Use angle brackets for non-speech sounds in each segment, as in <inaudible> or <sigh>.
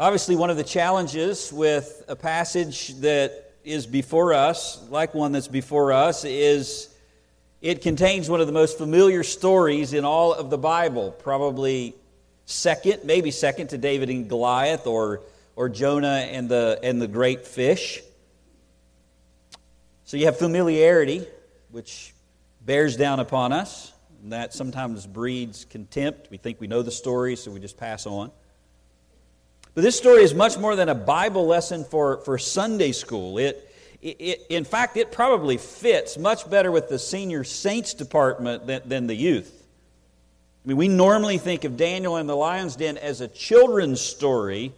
Obviously, one of the challenges with a passage that is before us, like one that's before us, is it contains one of the most familiar stories in all of the Bible. Probably second, maybe second to David and Goliath or, or Jonah and the, and the great fish. So you have familiarity, which bears down upon us. And that sometimes breeds contempt. We think we know the story, so we just pass on. But this story is much more than a Bible lesson for, for Sunday school. It, it, in fact, it probably fits much better with the senior saints department than, than the youth. I mean, we normally think of Daniel and the lion's den as a children's story,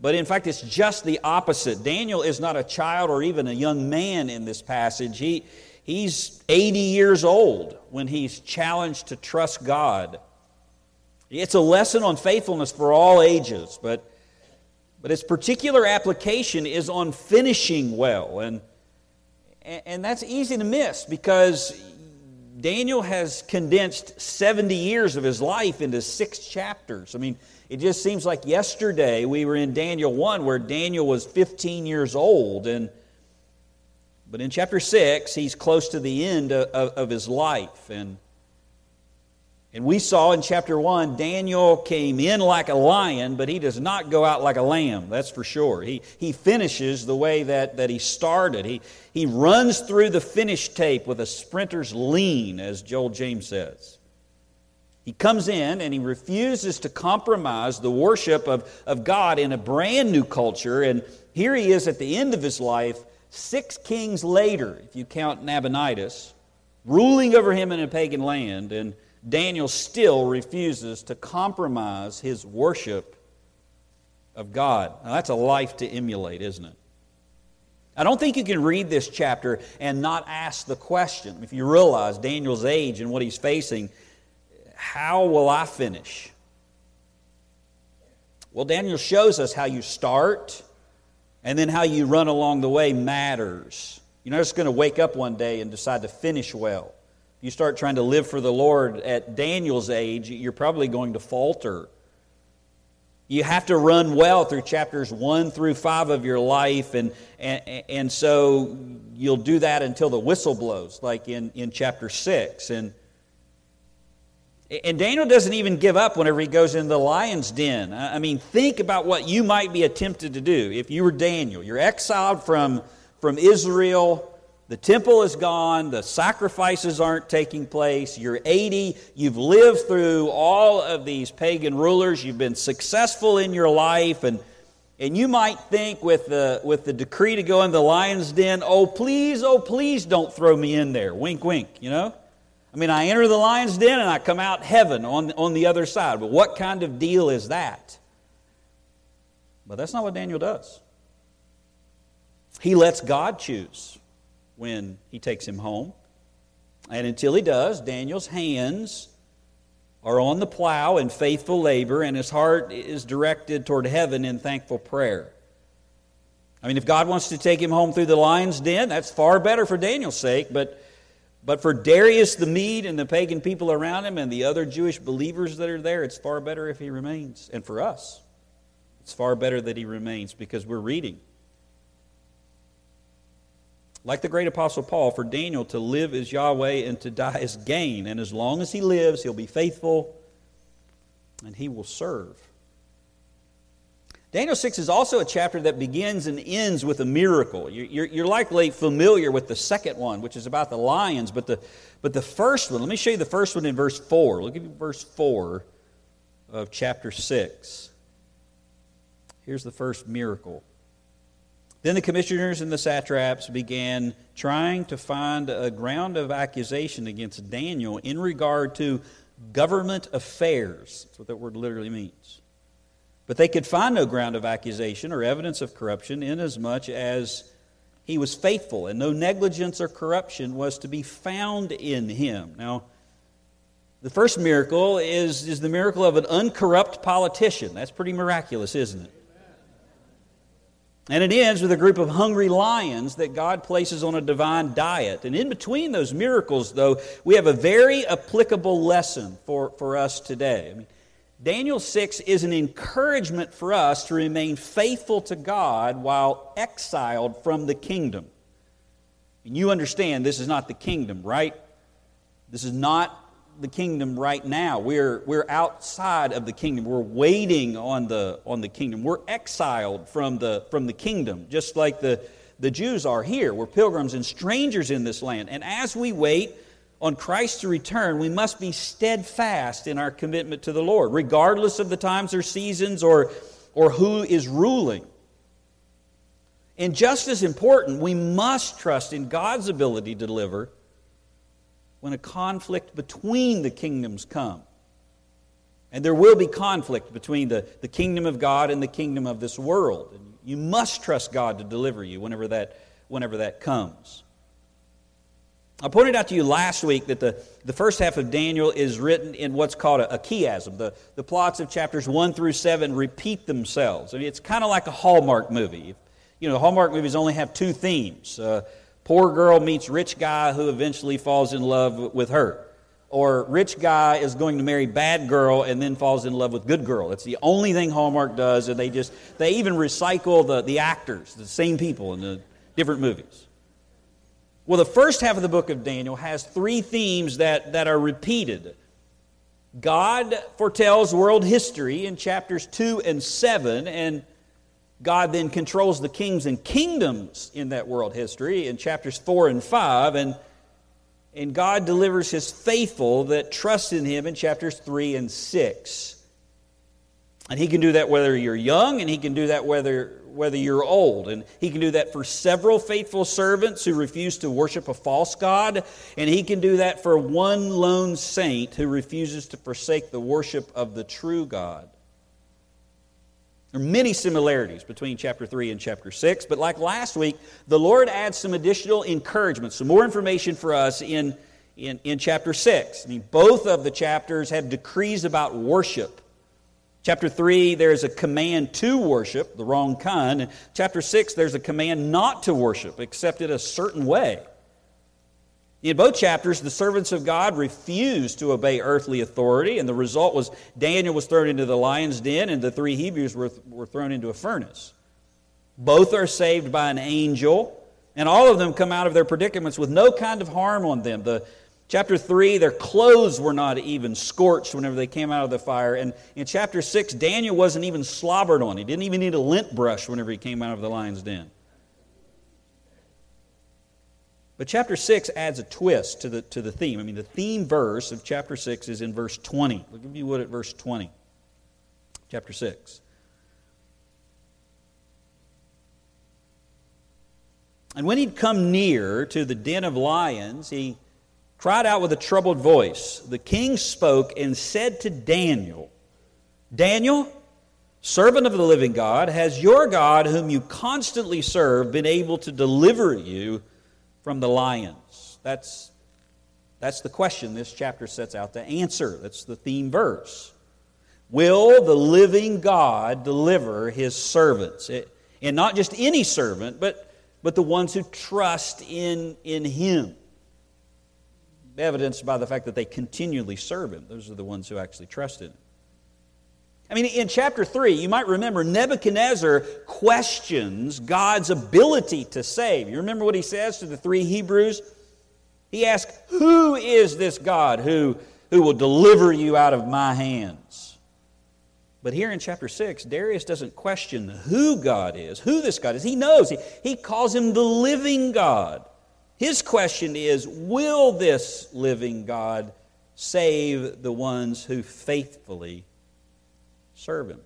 but in fact, it's just the opposite. Daniel is not a child or even a young man in this passage. He, he's 80 years old when he's challenged to trust God. It's a lesson on faithfulness for all ages, but but its particular application is on finishing well. And, and that's easy to miss because Daniel has condensed 70 years of his life into six chapters. I mean, it just seems like yesterday we were in Daniel 1 where Daniel was 15 years old. And, but in chapter 6, he's close to the end of, of, of his life. And and we saw in chapter 1, Daniel came in like a lion, but he does not go out like a lamb, that's for sure. He, he finishes the way that, that he started. He, he runs through the finish tape with a sprinter's lean, as Joel James says. He comes in and he refuses to compromise the worship of, of God in a brand new culture. And here he is at the end of his life, six kings later, if you count Nabonidus, ruling over him in a pagan land. And Daniel still refuses to compromise his worship of God. Now, that's a life to emulate, isn't it? I don't think you can read this chapter and not ask the question, if you realize Daniel's age and what he's facing, how will I finish? Well, Daniel shows us how you start and then how you run along the way matters. You're not just going to wake up one day and decide to finish well you start trying to live for the Lord at Daniel's age, you're probably going to falter. You have to run well through chapters 1 through 5 of your life, and, and, and so you'll do that until the whistle blows, like in, in chapter 6. And, and Daniel doesn't even give up whenever he goes into the lion's den. I mean, think about what you might be tempted to do if you were Daniel. You're exiled from, from Israel the temple is gone, the sacrifices aren't taking place, you're 80, you've lived through all of these pagan rulers, you've been successful in your life, and, and you might think with the, with the decree to go in the lion's den, oh, please, oh, please don't throw me in there. Wink, wink, you know? I mean, I enter the lion's den and I come out heaven on, on the other side. But what kind of deal is that? But that's not what Daniel does. He lets God choose when he takes him home. And until he does, Daniel's hands are on the plow in faithful labor, and his heart is directed toward heaven in thankful prayer. I mean, if God wants to take him home through the lion's den, that's far better for Daniel's sake, but, but for Darius the Mede and the pagan people around him and the other Jewish believers that are there, it's far better if he remains. And for us, it's far better that he remains because we're reading like the great apostle Paul, for Daniel to live as Yahweh and to die as gain. And as long as he lives, he'll be faithful and he will serve. Daniel 6 is also a chapter that begins and ends with a miracle. You're, you're, likely familiar with the second one, which is about the lions, but the, but the first one, let me show you the first one in verse 4. Look at verse 4 of chapter 6. Here's the first miracle. Then the commissioners and the satraps began trying to find a ground of accusation against Daniel in regard to government affairs. That's what that word literally means. But they could find no ground of accusation or evidence of corruption, inasmuch as he was faithful, and no negligence or corruption was to be found in him. Now, the first miracle is, is the miracle of an uncorrupt politician. That's pretty miraculous, isn't it? And it ends with a group of hungry lions that God places on a divine diet. And in between those miracles, though, we have a very applicable lesson for, for us today. I mean, Daniel 6 is an encouragement for us to remain faithful to God while exiled from the kingdom. And you understand this is not the kingdom, right? This is not the kingdom right now. We're, we're outside of the kingdom. We're waiting on the, on the kingdom. We're exiled from the, from the kingdom, just like the, the Jews are here. We're pilgrims and strangers in this land. And as we wait, on Christ to return, we must be steadfast in our commitment to the Lord, regardless of the times or seasons or, or who is ruling. And just as important, we must trust in God's ability to deliver when a conflict between the kingdoms come. And there will be conflict between the, the kingdom of God and the kingdom of this world. And you must trust God to deliver you whenever that, whenever that comes. I pointed out to you last week that the, the first half of Daniel is written in what's called a, a chiasm. The, the plots of chapters 1 through 7 repeat themselves. I mean, it's kind of like a Hallmark movie. You know, the Hallmark movies only have two themes uh, poor girl meets rich guy who eventually falls in love with her. Or rich guy is going to marry bad girl and then falls in love with good girl. It's the only thing Hallmark does, and they just, they even recycle the, the actors, the same people in the different movies. Well, the first half of the book of Daniel has three themes that, that are repeated. God foretells world history in chapters 2 and 7, and God then controls the kings and kingdoms in that world history in chapters 4 and 5, and, and God delivers his faithful that trust in him in chapters 3 and 6. And he can do that whether you're young, and he can do that whether whether you're old. And he can do that for several faithful servants who refuse to worship a false God. And he can do that for one lone saint who refuses to forsake the worship of the true God. There are many similarities between chapter 3 and chapter 6, but like last week, the Lord adds some additional encouragement, some more information for us in, in, in chapter 6. I mean, both of the chapters have decrees about worship. Chapter 3, there's a command to worship, the wrong kind. And chapter 6, there's a command not to worship, except in a certain way. In both chapters, the servants of God refused to obey earthly authority, and the result was Daniel was thrown into the lion's den, and the three Hebrews were, were thrown into a furnace. Both are saved by an angel, and all of them come out of their predicaments with no kind of harm on them. The, Chapter 3, their clothes were not even scorched whenever they came out of the fire. And in chapter 6, Daniel wasn't even slobbered on. He didn't even need a lint brush whenever he came out of the lion's den. But chapter 6 adds a twist to the, to the theme. I mean, the theme verse of chapter 6 is in verse 20. Look if you would at verse 20. Chapter 6. And when he'd come near to the den of lions, he cried out with a troubled voice. The king spoke and said to Daniel, Daniel, servant of the living God, has your God, whom you constantly serve, been able to deliver you from the lions? That's, that's the question this chapter sets out to answer. That's the theme verse. Will the living God deliver his servants? It, and not just any servant, but, but the ones who trust in, in him evidenced by the fact that they continually serve him. Those are the ones who actually trust in him. I mean, in chapter 3, you might remember Nebuchadnezzar questions God's ability to save. You remember what he says to the three Hebrews? He asks, Who is this God who, who will deliver you out of my hands? But here in chapter 6, Darius doesn't question who God is, who this God is. He knows. He, he calls him the living God. His question is Will this living God save the ones who faithfully serve Him?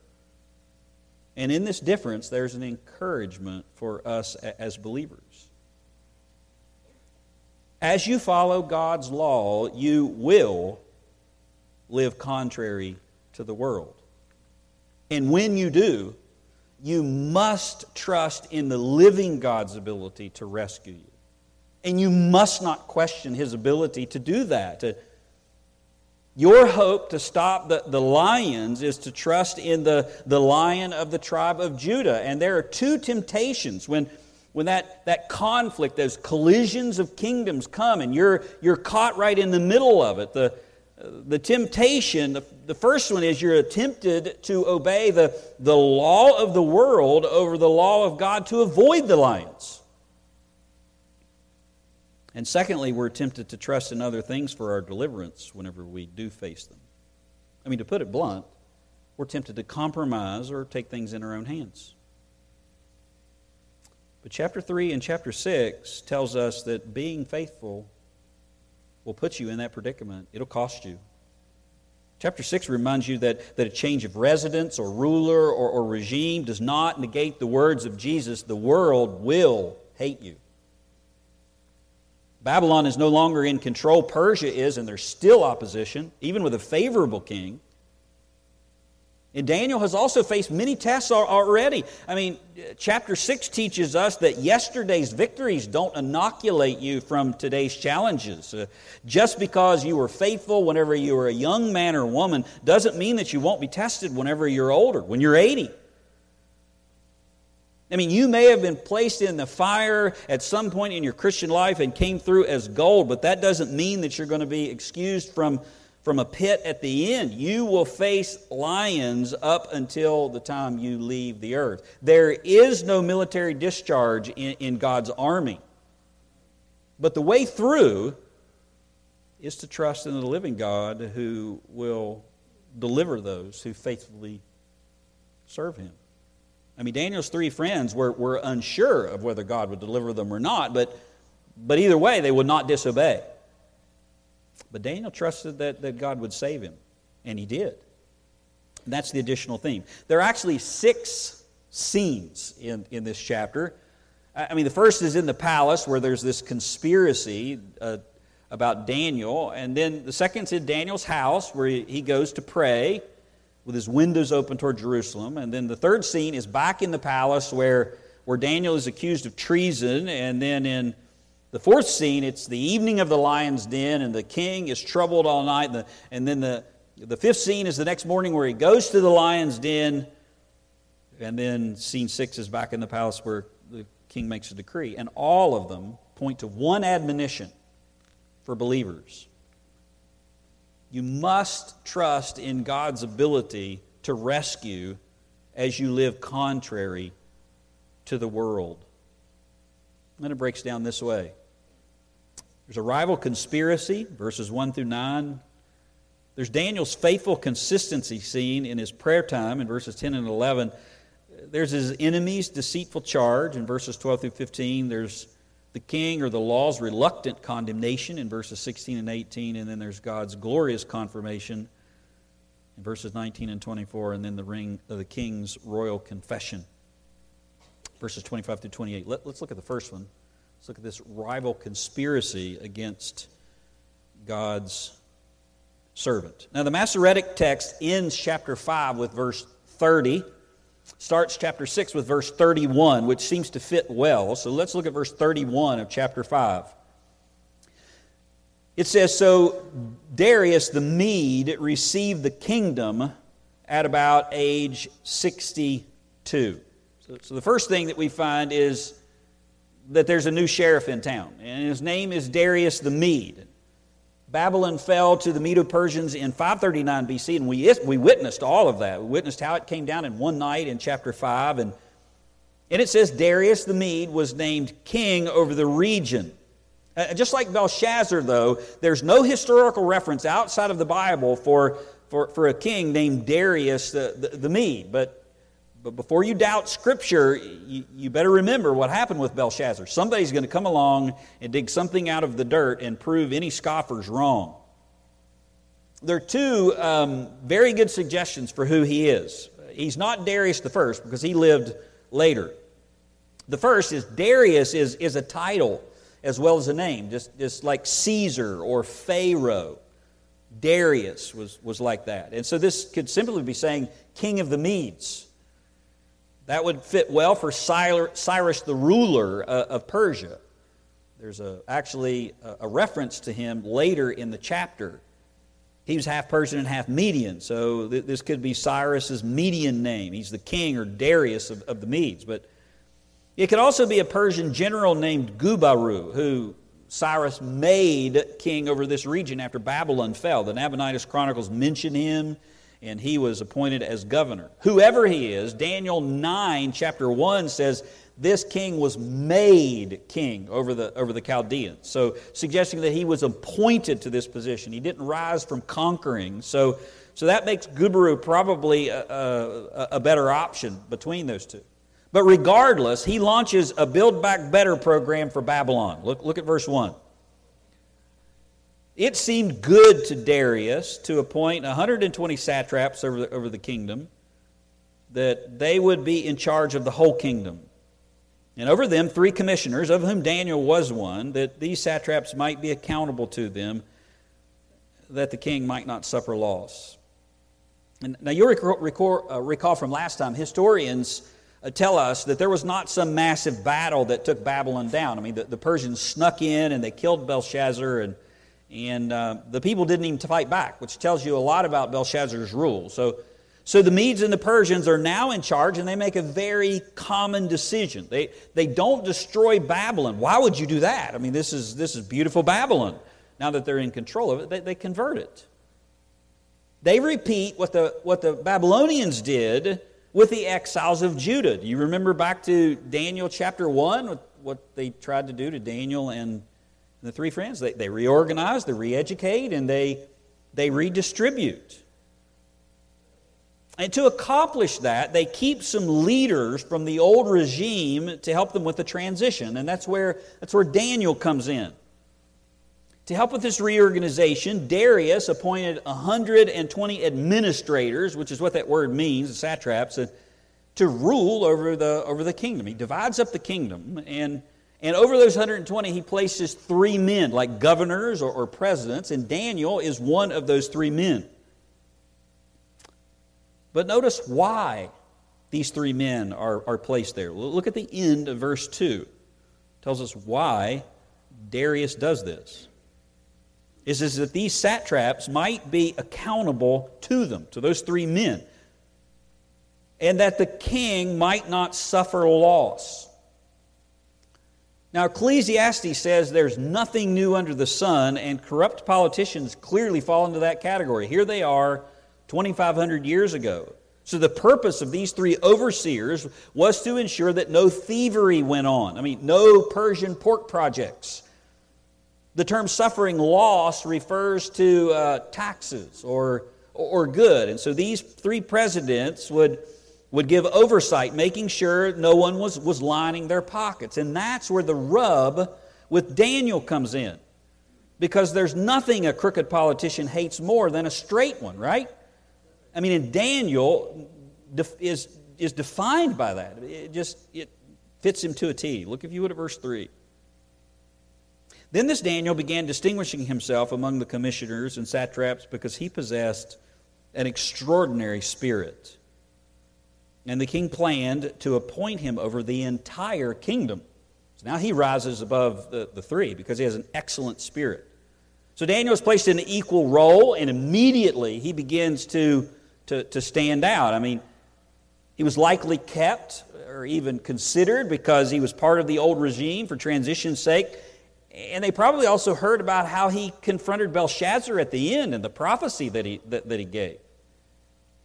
And in this difference, there's an encouragement for us as believers. As you follow God's law, you will live contrary to the world. And when you do, you must trust in the living God's ability to rescue you. And you must not question his ability to do that. Your hope to stop the, the lions is to trust in the, the lion of the tribe of Judah. And there are two temptations when, when that, that conflict, those collisions of kingdoms come, and you're, you're caught right in the middle of it. The, the temptation, the, the first one is you're tempted to obey the, the law of the world over the law of God to avoid the lions. And secondly, we're tempted to trust in other things for our deliverance whenever we do face them. I mean, to put it blunt, we're tempted to compromise or take things in our own hands. But chapter 3 and chapter 6 tells us that being faithful will put you in that predicament. It'll cost you. Chapter 6 reminds you that, that a change of residence or ruler or, or regime does not negate the words of Jesus the world will hate you. Babylon is no longer in control. Persia is, and there's still opposition, even with a favorable king. And Daniel has also faced many tests already. I mean, chapter 6 teaches us that yesterday's victories don't inoculate you from today's challenges. Uh, just because you were faithful whenever you were a young man or woman doesn't mean that you won't be tested whenever you're older, when you're 80. I mean, you may have been placed in the fire at some point in your Christian life and came through as gold, but that doesn't mean that you're going to be excused from from a pit at the end. You will face lions up until the time you leave the earth. There is no military discharge in, in God's army. But the way through is to trust in the living God who will deliver those who faithfully serve him. I mean, Daniel's three friends were, were unsure of whether God would deliver them or not, but, but either way, they would not disobey. But Daniel trusted that, that God would save him, and he did. And that's the additional theme. There are actually six scenes in, in this chapter. I mean, the first is in the palace where there's this conspiracy uh, about Daniel. And then the second's in Daniel's house where he, he goes to pray with his windows open toward Jerusalem. And then the third scene is back in the palace where, where Daniel is accused of treason. And then in the fourth scene, it's the evening of the lion's den, and the king is troubled all night. And, the, and then the, the fifth scene is the next morning where he goes to the lion's den. And then scene six is back in the palace where the king makes a decree. And all of them point to one admonition for believers you must trust in God's ability to rescue as you live contrary to the world. And then it breaks down this way there's a rival conspiracy, verses 1 through 9. There's Daniel's faithful consistency seen in his prayer time in verses 10 and 11. There's his enemy's deceitful charge in verses 12 through 15. There's the king or the law's reluctant condemnation in verses 16 and 18. And then there's God's glorious confirmation in verses 19 and 24. And then the ring of the king's royal confession, verses 25 through 28. Let, us look at the first one. Let's look at this rival conspiracy against God's servant. Now, the Masoretic text ends chapter 5 with verse 30, starts chapter 6 with verse 31, which seems to fit well. So let's look at verse 31 of chapter 5. It says So Darius the Mede received the kingdom at about age 62. So, so the first thing that we find is that there's a new sheriff in town, and his name is Darius the Mede. Babylon fell to the Medo Persians in 539 BC, and we, we witnessed all of that. We witnessed how it came down in one night in chapter 5. And, and it says Darius the Mede was named king over the region. Uh, just like Belshazzar, though, there's no historical reference outside of the Bible for, for, for a king named Darius the, the, the Mede. But but before you doubt Scripture, you, you, better remember what happened with Belshazzar. Somebody's going to come along and dig something out of the dirt and prove any scoffers wrong. There are two um, very good suggestions for who he is. He's not Darius the first because he lived later. The first is Darius is, is a title as well as a name, just, just like Caesar or Pharaoh. Darius was, was like that. And so this could simply be saying King of the Medes. That would fit well for Cyrus the ruler uh, of Persia. There's a, actually a reference to him later in the chapter. He was half Persian and half Median, so th- this could be Cyrus's Median name. He's the king or Darius of, of the Medes. But it could also be a Persian general named Gubaru, who Cyrus made king over this region after Babylon fell. The Nabonidus Chronicles mention him, and he was appointed as governor. Whoever he is, Daniel 9, chapter 1 says this king was made king over the, over the Chaldeans. So, suggesting that he was appointed to this position. He didn't rise from conquering. So, so that makes Gubaru probably a, a, a better option between those two. But regardless, he launches a Build Back Better program for Babylon. Look, look at verse 1. It seemed good to Darius to appoint 120 satraps over the, over the kingdom, that they would be in charge of the whole kingdom. And over them, three commissioners, of whom Daniel was one, that these satraps might be accountable to them, that the king might not suffer loss. And now, you recall, uh, recall from last time, historians uh, tell us that there was not some massive battle that took Babylon down. I mean, the, the Persians snuck in and they killed Belshazzar, and, and uh, the people didn't even fight back, which tells you a lot about Belshazzar's rule. So, so the Medes and the Persians are now in charge, and they make a very common decision. They, they don't destroy Babylon. Why would you do that? I mean, this is, this is beautiful Babylon. Now that they're in control of it, they, they convert it. They repeat what the, what the Babylonians did with the exiles of Judah. Do you remember back to Daniel chapter 1, what they tried to do to Daniel and the three friends? They, they reorganize, they re educate, and they, they redistribute. And to accomplish that, they keep some leaders from the old regime to help them with the transition. And that's where, that's where Daniel comes in. To help with this reorganization, Darius appointed 120 administrators, which is what that word means, satraps, to rule over the, over the kingdom. He divides up the kingdom, and, and over those 120, he places three men, like governors or, or presidents, and Daniel is one of those three men. But notice why these three men are, are placed there. Look at the end of verse 2. It tells us why Darius does this is, is that these satraps might be accountable to them, to those three men, and that the king might not suffer loss. Now, Ecclesiastes says there's nothing new under the sun, and corrupt politicians clearly fall into that category. Here they are 2,500 years ago. So, the purpose of these three overseers was to ensure that no thievery went on. I mean, no Persian pork projects the term suffering loss refers to uh, taxes or, or good. And so these three presidents would, would give oversight, making sure no one was, was lining their pockets. And that's where the rub with Daniel comes in. Because there's nothing a crooked politician hates more than a straight one, right? I mean, in Daniel is, is defined by that. It just it fits him to a T. Look, if you would, at verse 3. Then this Daniel began distinguishing himself among the commissioners and satraps because he possessed an extraordinary spirit. And the king planned to appoint him over the entire kingdom. So now he rises above the, the three because he has an excellent spirit. So Daniel is placed in an equal role, and immediately he begins to, to, to stand out. I mean, he was likely kept or even considered because he was part of the old regime for transition's sake. And they probably also heard about how he confronted Belshazzar at the end and the prophecy that he, that, that he gave.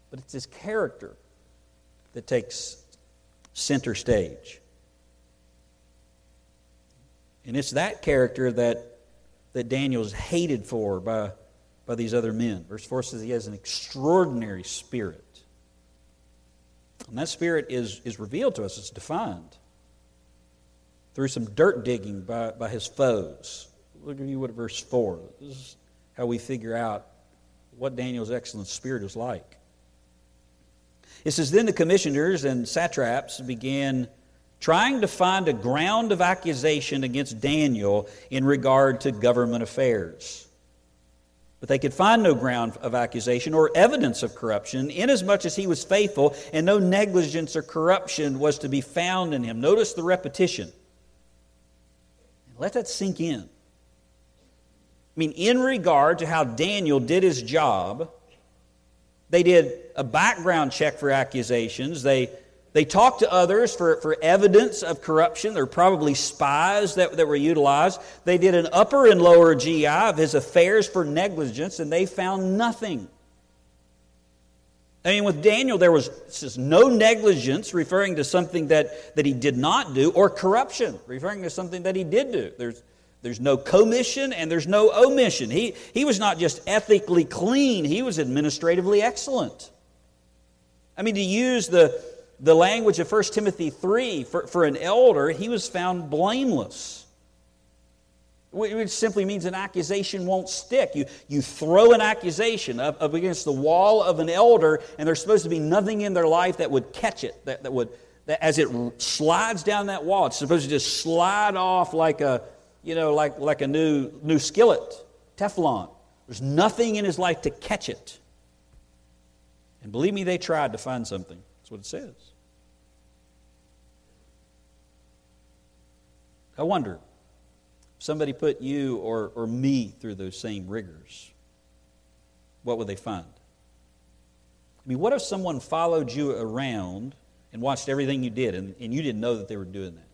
But it's his character that takes center stage. And it's that character that, that Daniel is hated for by, by these other men. Verse 4 says he has an extraordinary spirit. And that spirit is, is revealed to us, it's defined through some dirt digging by, by his foes. Look at you at verse 4. This is how we figure out what Daniel's excellent spirit is like. It says, Then the commissioners and satraps began trying to find a ground of accusation against Daniel in regard to government affairs. But they could find no ground of accusation or evidence of corruption, inasmuch as he was faithful, and no negligence or corruption was to be found in him. Notice the repetition. Let that sink in. I mean, in regard to how Daniel did his job, they did a background check for accusations. They, They talked to others for, for evidence of corruption. There were probably spies that, that were utilized. They did an upper and lower GI of his affairs for negligence, and they found nothing. I mean, with Daniel, there was says, no negligence, referring to something that, that he did not do, or corruption, referring to something that he did do. There's, there's no commission and there's no omission. He, he was not just ethically clean, he was administratively excellent. I mean, to use the, the language of 1 Timothy 3, for, for an elder, he was found blameless. Which simply means an accusation won't stick. You, you throw an accusation up, up against the wall of an elder, and there's supposed to be nothing in their life that would catch it, that, that would, that as it slides down that wall, it's supposed to just slide off like a, you know, like, like a new, new skillet, Teflon. There's nothing in his life to catch it. And believe me, they tried to find something. That's what it says. I wonder somebody put you or, or me through those same rigors, what would they find? I mean, what if someone followed you around and watched everything you did and, and you didn't know that they were doing that?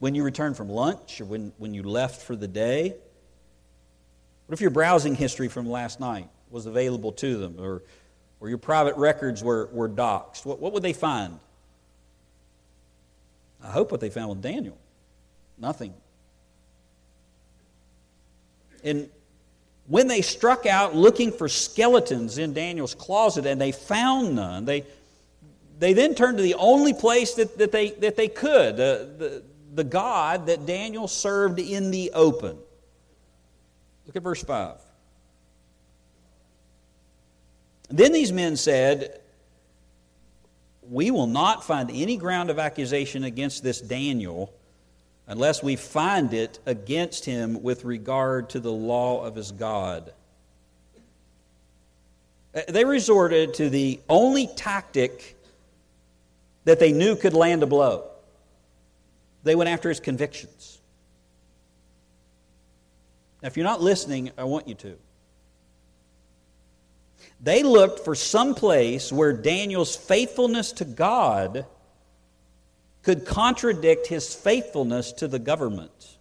When you returned from lunch or when, when you left for the day? What if your browsing history from last night was available to them or, or your private records were, were doxed? What, what would they find? I hope what they found with Daniel. Nothing. And when they struck out looking for skeletons in Daniel's closet and they found none, they, they then turned to the only place that, that, they, that they could, the, the God that Daniel served in the open. Look at verse 5. Then these men said, We will not find any ground of accusation against this Daniel unless we find it against him with regard to the law of his God. Uh, they resorted to the only tactic that they knew could land a blow. They went after his convictions. Now, if you're not listening, I want you to. They looked for some place where Daniel's faithfulness to God could contradict his faithfulness to the government.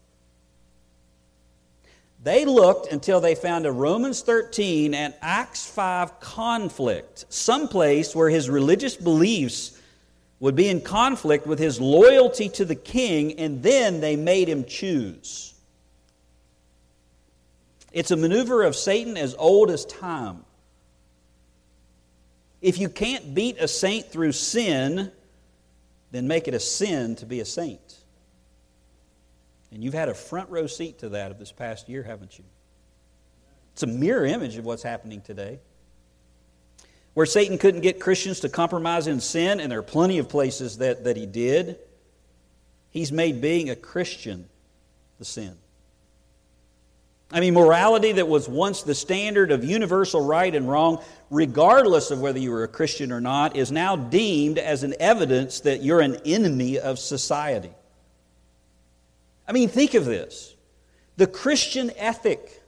They looked until they found a Romans 13 and Acts 5 conflict, someplace where his religious beliefs would be in conflict with his loyalty to the king, and then they made him choose. It's a maneuver of Satan as old as time. If you can't beat a saint through sin, then make it a sin to be a saint. And you've had a front row seat to that of this past year, haven't you? It's a mirror image of what's happening today. Where Satan couldn't get Christians to compromise in sin, and there are plenty of places that, that he did, he's made being a Christian the sin. I mean, morality that was once the standard of universal right and wrong, regardless of whether you were a Christian or not, is now deemed as an evidence that you're an enemy of society. I mean, think of this the Christian ethic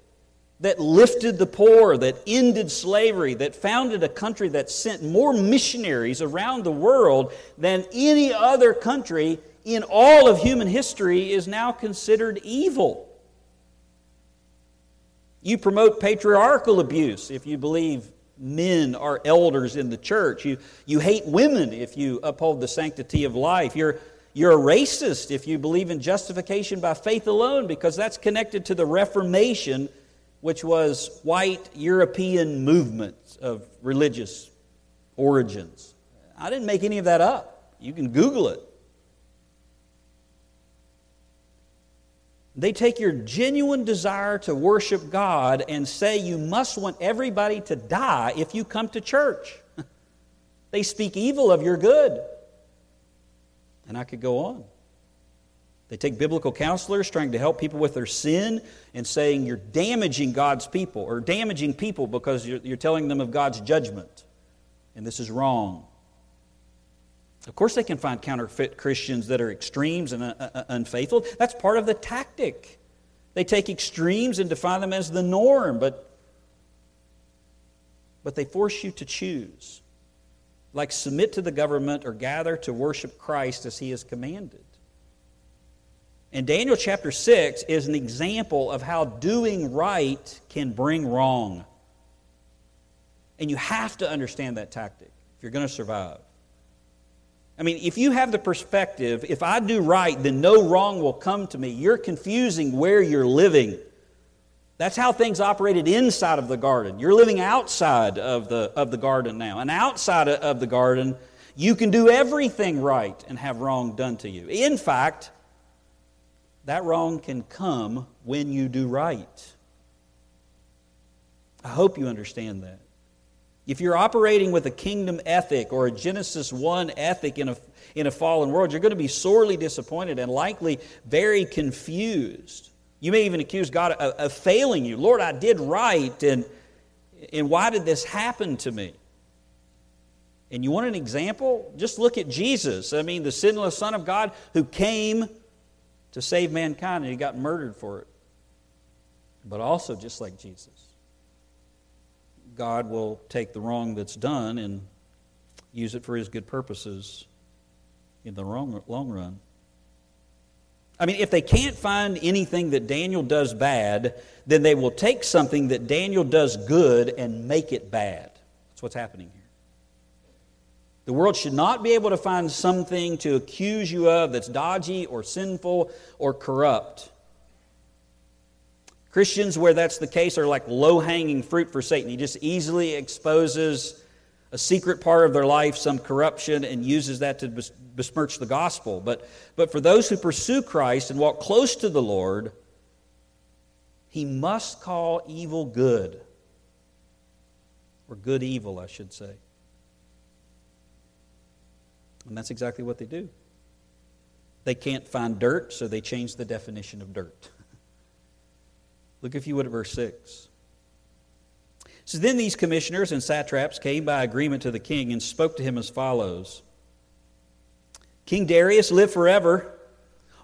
that lifted the poor, that ended slavery, that founded a country that sent more missionaries around the world than any other country in all of human history is now considered evil. You promote patriarchal abuse if you believe men are elders in the church. You, you hate women if you uphold the sanctity of life. You're, you're a racist if you believe in justification by faith alone because that's connected to the Reformation, which was white European movements of religious origins. I didn't make any of that up. You can Google it. They take your genuine desire to worship God and say you must want everybody to die if you come to church. <laughs> they speak evil of your good. And I could go on. They take biblical counselors trying to help people with their sin and saying you're damaging God's people or damaging people because you're, you're telling them of God's judgment. And this is wrong. Of course, they can find counterfeit Christians that are extremes and uh, uh, uh, unfaithful. That's part of the tactic. They take extremes and define them as the norm, but, but they force you to choose. like submit to the government or gather to worship Christ as he has commanded. And Daniel chapter 6 is an example of how doing right can bring wrong. And you have to understand that tactic if you're going to survive. I mean, if you have the perspective, if I do right, then no wrong will come to me, you're confusing where you're living. That's how things operated inside of the garden. You're living outside of the, of the garden now. And outside of the garden, you can do everything right and have wrong done to you. In fact, that wrong can come when you do right. I hope you understand that. If you're operating with a kingdom ethic or a Genesis 1 ethic in a, in a fallen world, you're going to be sorely disappointed and likely very confused. You may even accuse God of, of failing you. Lord, I did right, and, and why did this happen to me? And you want an example? Just look at Jesus. I mean, the sinless Son of God who came to save mankind, and he got murdered for it. But also, just like Jesus, God will take the wrong that's done and use it for his good purposes in the long, long run. I mean, if they can't find anything that Daniel does bad, then they will take something that Daniel does good and make it bad. That's what's happening here. The world should not be able to find something to accuse you of that's dodgy or sinful or corrupt. Christians, where that's the case, are like low hanging fruit for Satan. He just easily exposes a secret part of their life, some corruption, and uses that to besmirch the gospel. But, but for those who pursue Christ and walk close to the Lord, he must call evil good, or good evil, I should say. And that's exactly what they do. They can't find dirt, so they change the definition of dirt. <laughs> Look, if you would, at verse 6. So then these commissioners and satraps came by agreement to the king and spoke to him as follows King Darius, live forever.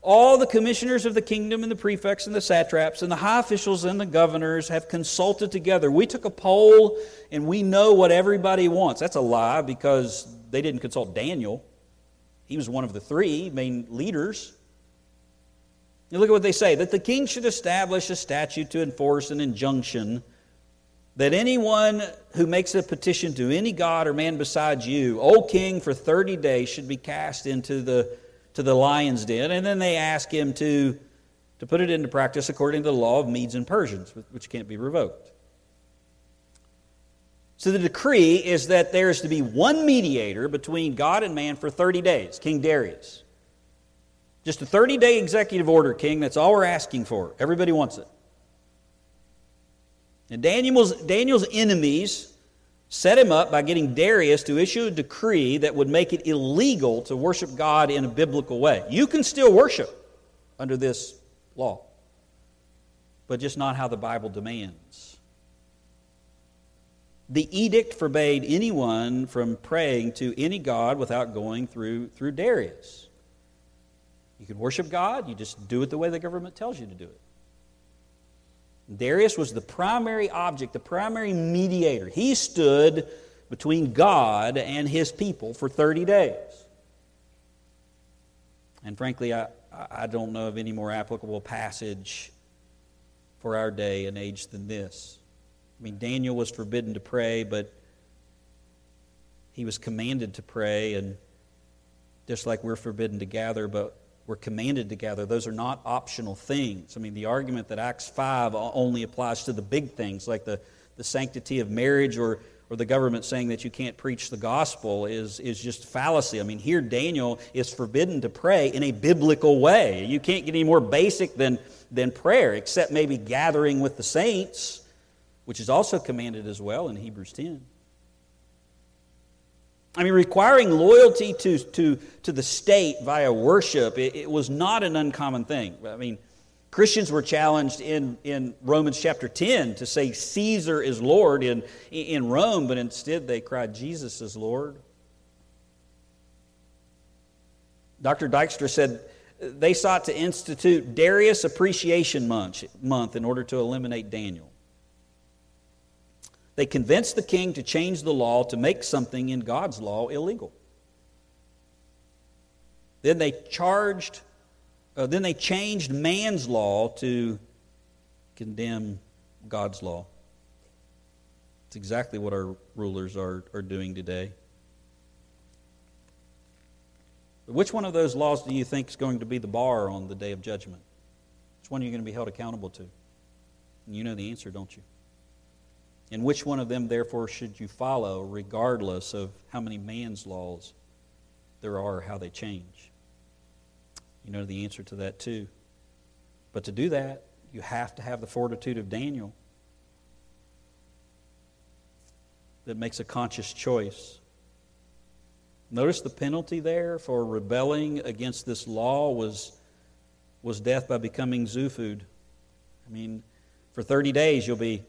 All the commissioners of the kingdom and the prefects and the satraps and the high officials and the governors have consulted together. We took a poll and we know what everybody wants. That's a lie because they didn't consult Daniel. He was one of the three main leaders. You look at what they say that the king should establish a statute to enforce an injunction that anyone who makes a petition to any god or man besides you, O king, for 30 days should be cast into the, to the lion's den. And then they ask him to, to put it into practice according to the law of Medes and Persians, which can't be revoked. So the decree is that there is to be one mediator between God and man for 30 days, King Darius. Just a 30 day executive order, King. That's all we're asking for. Everybody wants it. And Daniel's, Daniel's enemies set him up by getting Darius to issue a decree that would make it illegal to worship God in a biblical way. You can still worship under this law, but just not how the Bible demands. The edict forbade anyone from praying to any god without going through, through Darius. You can worship God, you just do it the way the government tells you to do it. Darius was the primary object, the primary mediator. He stood between God and his people for 30 days. And frankly, I, I don't know of any more applicable passage for our day and age than this. I mean, Daniel was forbidden to pray, but he was commanded to pray, and just like we're forbidden to gather, but we're commanded to gather. Those are not optional things. I mean, the argument that Acts 5 only applies to the big things, like the, the sanctity of marriage or, or the government saying that you can't preach the gospel, is, is just fallacy. I mean, here Daniel is forbidden to pray in a biblical way. You can't get any more basic than, than prayer, except maybe gathering with the saints, which is also commanded as well in Hebrews 10. I mean, requiring loyalty to, to, to the state via worship, it, it, was not an uncommon thing. I mean, Christians were challenged in, in Romans chapter 10 to say Caesar is Lord in, in Rome, but instead they cried Jesus is Lord. Dr. Dykstra said they sought to institute Darius Appreciation Month, month in order to eliminate Daniel. They convinced the king to change the law to make something in God's law illegal. Then they charged, uh, then they changed man's law to condemn God's law. It's exactly what our rulers are, are doing today. But which one of those laws do you think is going to be the bar on the day of judgment? Which one are you going to be held accountable to? And you know the answer, don't you? And which one of them, therefore, should you follow, regardless of how many man's laws there are, how they change? You know the answer to that, too. But to do that, you have to have the fortitude of Daniel that makes a conscious choice. Notice the penalty there for rebelling against this law was, was death by becoming zoo food. I mean, for 30 days you'll be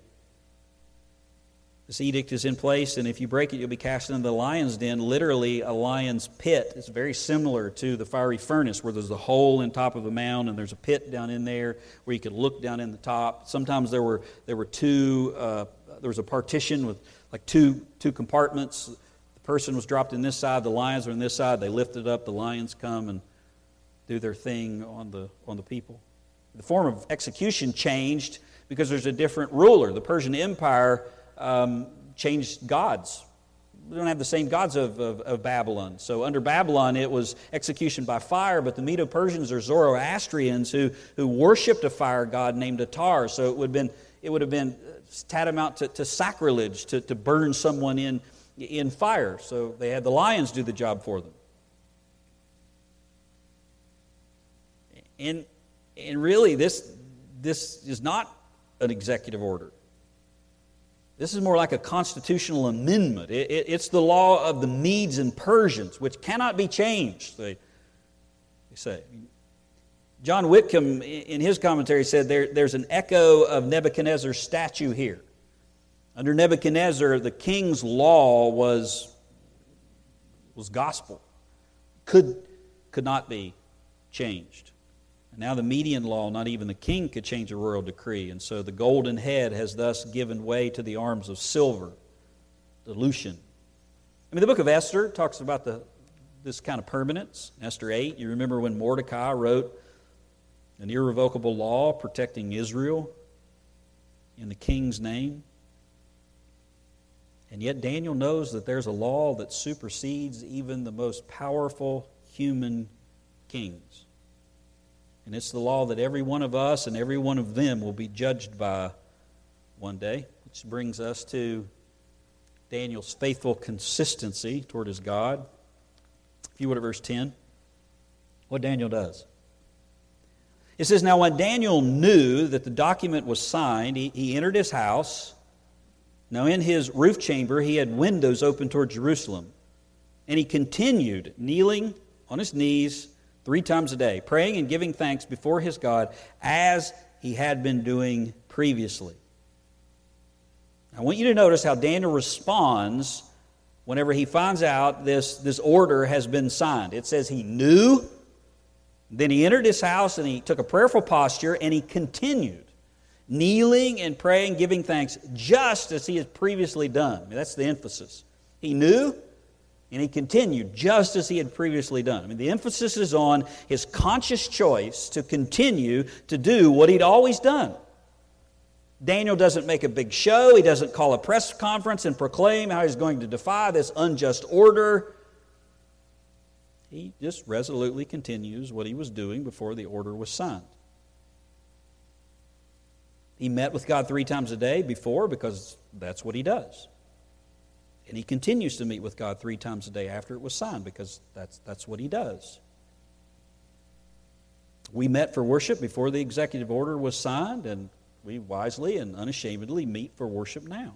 this edict is in place, and if you break it, you'll be cast into the lion's den, literally a lion's pit. It's very similar to the fiery furnace, where there's a hole in top of a mound, and there's a pit down in there where you could look down in the top. Sometimes there were there were two. Uh, there was a partition with like two two compartments. The person was dropped in this side, the lions were in this side. They lifted up. The lions come and do their thing on the on the people. The form of execution changed because there's a different ruler. The Persian Empire um, changed gods. We don't have the same gods of, of, of, Babylon. So under Babylon, it was execution by fire, but the Medo Persians are Zoroastrians who, who worshipped a fire god named Atar. So it would have been, it would have been tantamount to, to sacrilege to, to burn someone in, in fire. So they had the lions do the job for them. And, and really, this, this is not an executive order. This is more like a constitutional amendment. It, it, it's the law of the Medes and Persians, which cannot be changed, they, they say. John Whitcomb, in his commentary, said there, there's an echo of Nebuchadnezzar's statue here. Under Nebuchadnezzar, the king's law was, was gospel, could, could not be changed. Now, the Median law, not even the king could change a royal decree. And so the golden head has thus given way to the arms of silver, dilution. I mean, the book of Esther talks about the, this kind of permanence. Esther 8, you remember when Mordecai wrote an irrevocable law protecting Israel in the king's name. And yet, Daniel knows that there's a law that supersedes even the most powerful human kings. And it's the law that every one of us and every one of them will be judged by one day, which brings us to Daniel's faithful consistency toward his God. If you would at verse 10, what Daniel does. It says, Now when Daniel knew that the document was signed, he, he entered his house. Now in his roof chamber, he had windows open toward Jerusalem. And he continued kneeling on his knees three times a day, praying and giving thanks before his God as he had been doing previously. I want you to notice how Daniel responds whenever he finds out this, this order has been signed. It says he knew, then he entered his house and he took a prayerful posture and he continued kneeling and praying, giving thanks, just as he had previously done. that's the emphasis. He knew, and he continued just as he had previously done. I mean, the emphasis is on his conscious choice to continue to do what he'd always done. Daniel doesn't make a big show, he doesn't call a press conference and proclaim how he's going to defy this unjust order. He just resolutely continues what he was doing before the order was signed. He met with God three times a day before because that's what he does. And he continues to meet with God three times a day after it was signed because that's, that's what he does. We met for worship before the executive order was signed, and we wisely and unashamedly meet for worship now.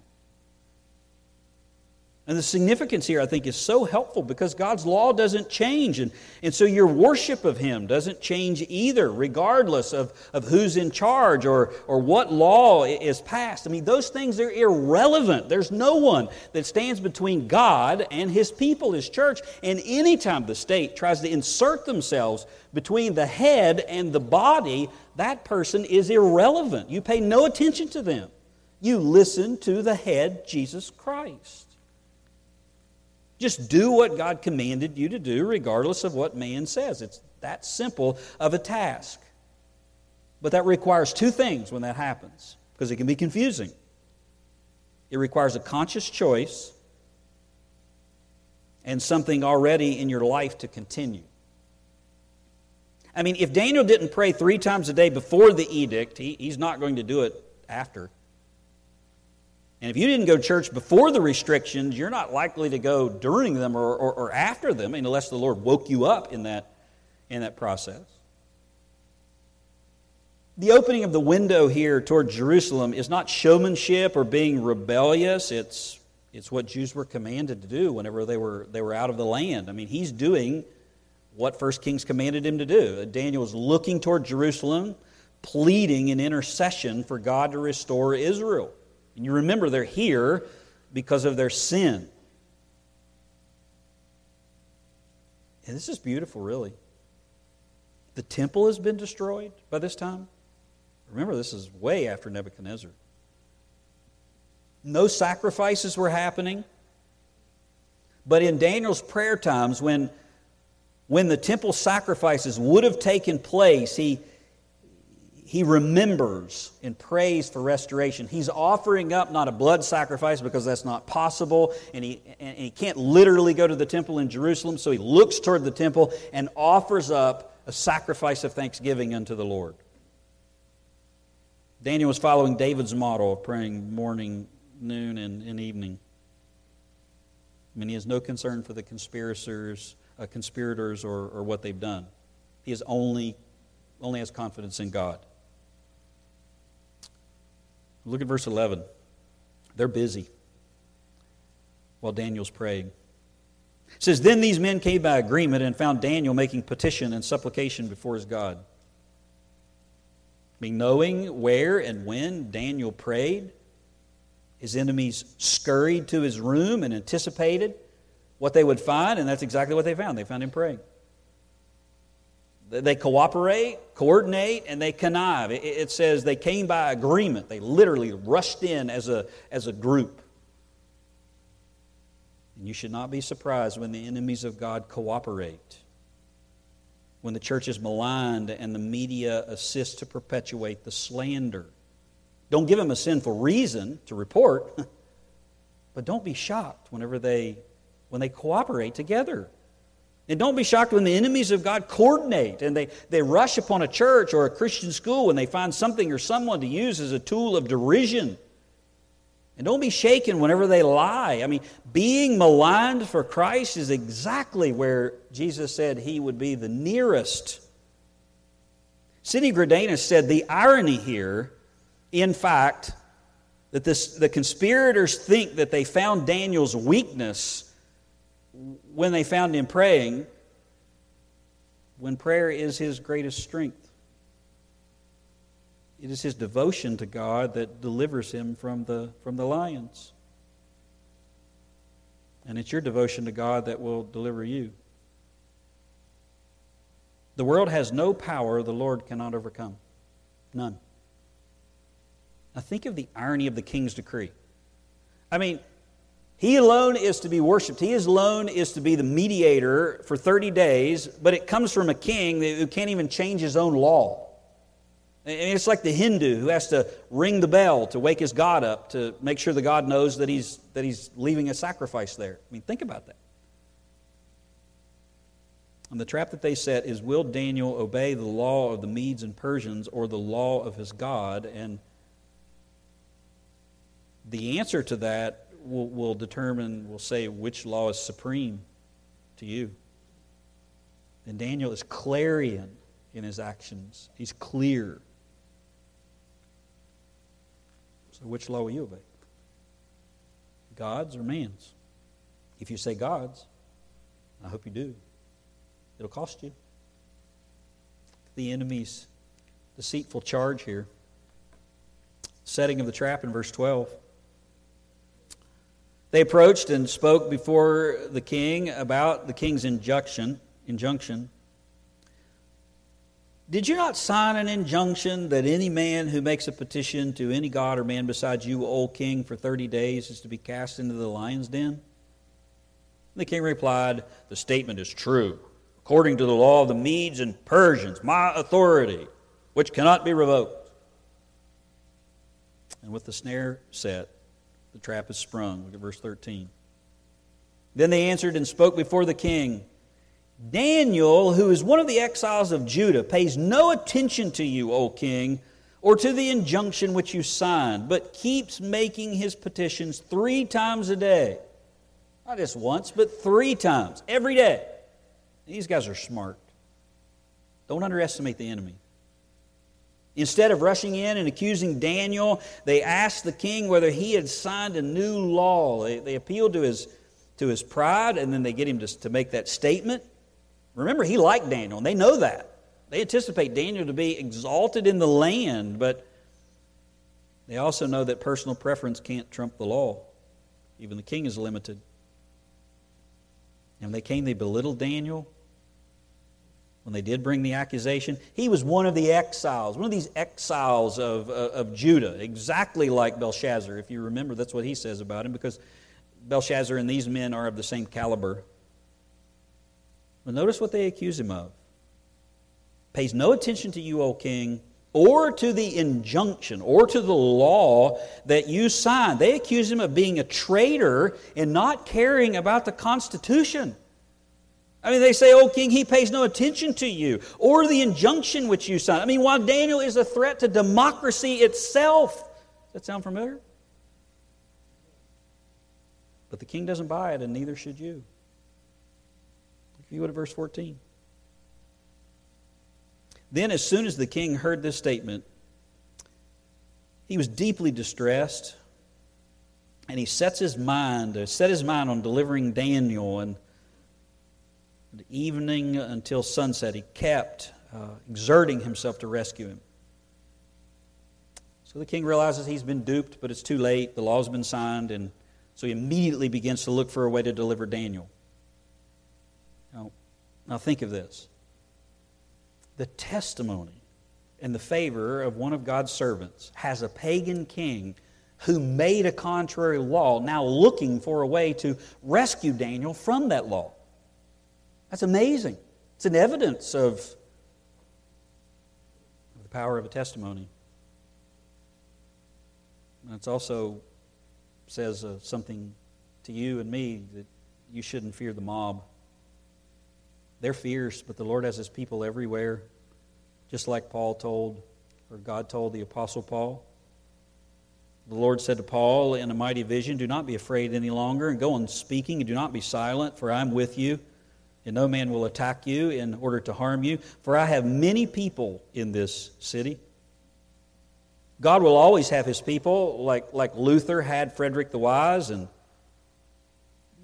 And the significance here, I think, is so helpful because God's law doesn't change. And, and so your worship of Him doesn't change either, regardless of, of who's in charge or, or what law is passed. I mean, those things are irrelevant. There's no one that stands between God and His people, His church. And anytime the state tries to insert themselves between the head and the body, that person is irrelevant. You pay no attention to them. you listen to the head, Jesus Christ. Just do what God commanded you to do, regardless of what man says. It's that simple of a task. But that requires two things when that happens, because it can be confusing. It requires a conscious choice and something already in your life to continue. I mean, if Daniel didn't pray three times a day before the edict, he, he's not going to do it after. And if you didn't go to church before the restrictions, you're not likely to go during them or, or, or after them unless the Lord woke you up in that, in that process. The opening of the window here toward Jerusalem is not showmanship or being rebellious. It's, it's what Jews were commanded to do whenever they were, they were out of the land. I mean, he's doing what First Kings commanded him to do. Daniel is looking toward Jerusalem, pleading in intercession for God to restore Israel. And you remember they're here because of their sin. And this is beautiful, really. The temple has been destroyed by this time. Remember, this is way after Nebuchadnezzar. No sacrifices were happening. But in Daniel's prayer times, when, when the temple sacrifices would have taken place, he, he remembers and prays for restoration. He's offering up not a blood sacrifice because that's not possible, and he, and he can't literally go to the temple in Jerusalem, so he looks toward the temple and offers up a sacrifice of thanksgiving unto the Lord. Daniel was following David's model of praying morning, noon, and, and evening. I mean, he has no concern for the conspirators, uh, conspirators or, or what they've done. He is only, only has confidence in God. Look at verse 11. They're busy while Daniel's praying. It says, Then these men came by agreement and found Daniel making petition and supplication before his God. I mean, knowing where and when Daniel prayed, his enemies scurried to his room and anticipated what they would find, and that's exactly what they found. They found him praying. They cooperate, coordinate, and they connive. It says they came by agreement. They literally rushed in as a, as a group. And you should not be surprised when the enemies of God cooperate, when the church is maligned and the media assists to perpetuate the slander. Don't give them a sinful reason to report, <laughs> but don't be shocked whenever they, when they cooperate together. And don't be shocked when the enemies of God coordinate and they, they rush upon a church or a Christian school and they find something or someone to use as a tool of derision. And don't be shaken whenever they lie. I mean, being maligned for Christ is exactly where Jesus said he would be the nearest. Sidney Greidanus said the irony here, in fact, that this, the conspirators think that they found Daniel's weakness when they found him praying, when prayer is his greatest strength. It is his devotion to God that delivers him from the, from the lions. And it's your devotion to God that will deliver you. The world has no power the Lord cannot overcome. None. Now think of the irony of the king's decree. I mean, he alone is to be worshiped. He alone is to be the mediator for 30 days, but it comes from a king who can't even change his own law. And it's like the Hindu who has to ring the bell to wake his God up to make sure the God knows that he's, that he's leaving a sacrifice there. I mean, think about that. And the trap that they set is will Daniel obey the law of the Medes and Persians or the law of his God? And the answer to that will, will determine, will say which law is supreme to you. And Daniel is clarion in his actions, he's clear. So, which law will you obey? God's or man's? If you say God's, I hope you do. It'll cost you. The enemy's deceitful charge here. Setting of the trap in verse 12. They approached and spoke before the king about the king's injunction. injunction. Did you not sign an injunction that any man who makes a petition to any god or man besides you, O king, for 30 days is to be cast into the lion's den? The king replied, The statement is true. According to the law of the Medes and Persians, my authority, which cannot be revoked. And with the snare set, the trap is sprung. Look at verse 13. Then they answered and spoke before the king. Daniel, who is one of the exiles of Judah, pays no attention to you, O king, or to the injunction which you signed, but keeps making his petitions three times a day. Not just once, but three times, every day. These guys are smart. Don't underestimate the enemy. Instead of rushing in and accusing Daniel, they asked the king whether he had signed a new law. They, they appealed to his, to his pride, and then they get him to, to make that statement. Remember, he liked Daniel, and they know that. They anticipate Daniel to be exalted in the land, but they also know that personal preference can't trump the law. Even the king is limited. And when they came, they belittled Daniel. When they did bring the accusation, he was one of the exiles, one of these exiles of, of, of Judah, exactly like Belshazzar. If you remember, that's what he says about him, because Belshazzar and these men are of the same caliber. But notice what they accuse him of. Pays no attention to you, O king, or to the injunction, or to the law that you signed. They accuse him of being a traitor and not caring about the Constitution. I mean, they say, O king, he pays no attention to you, or the injunction which you signed. I mean, while Daniel is a threat to democracy itself. Does that sound familiar? But the king doesn't buy it, and neither should you. If you go to verse 14. Then, as soon as the king heard this statement, he was deeply distressed, and he sets his mind, uh, set his mind on delivering Daniel. And evening until sunset, he kept uh, exerting himself to rescue him. So the king realizes he's been duped, but it's too late. The law's been signed, and so he immediately begins to look for a way to deliver Daniel. Now, now think of this the testimony and the favor of one of God's servants has a pagan king who made a contrary law now looking for a way to rescue Daniel from that law. That's amazing. It's an evidence of the power of a testimony. And it also says uh, something to you and me that you shouldn't fear the mob. They're fierce, but the Lord has his people everywhere, just like Paul told, or God told the Apostle Paul. The Lord said to Paul in a mighty vision, Do not be afraid any longer, and go on speaking, and do not be silent, for I am with you, and no man will attack you in order to harm you, for I have many people in this city. God will always have his people, like, like Luther had Frederick the Wise, and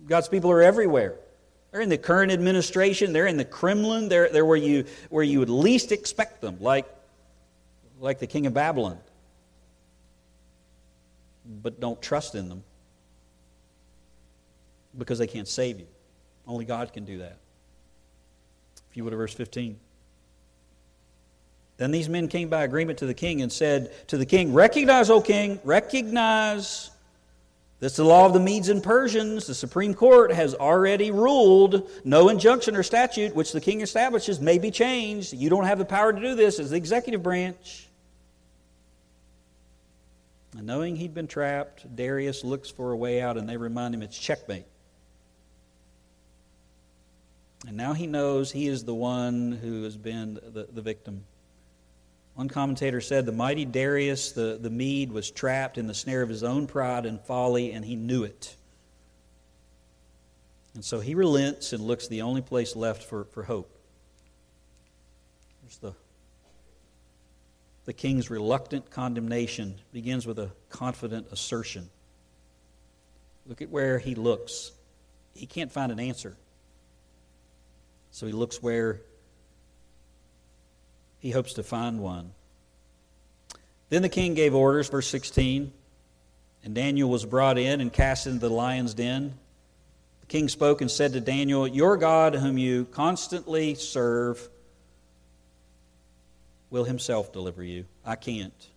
God's people are everywhere. They're in the current administration. They're in the Kremlin. They're, they're where, you, where you would least expect them, like, like the king of Babylon. But don't trust in them because they can't save you. Only God can do that. You would to verse 15. Then these men came by agreement to the king and said to the king, Recognize, O king, recognize is the law of the Medes and Persians. The Supreme Court has already ruled no injunction or statute which the king establishes may be changed. You don't have the power to do this as the executive branch. And knowing he'd been trapped, Darius looks for a way out, and they remind him it's checkmate. And now he knows he is the one who has been the, the victim. One commentator said the mighty Darius the, the Mede was trapped in the snare of his own pride and folly, and he knew it. And so he relents and looks the only place left for, for hope. There's the, the king's reluctant condemnation begins with a confident assertion. Look at where he looks. He can't find an answer. So he looks where he hopes to find one. Then the king gave orders, verse 16, and Daniel was brought in and cast into the lion's den. The king spoke and said to Daniel, Your God, whom you constantly serve, will himself deliver you. I can't.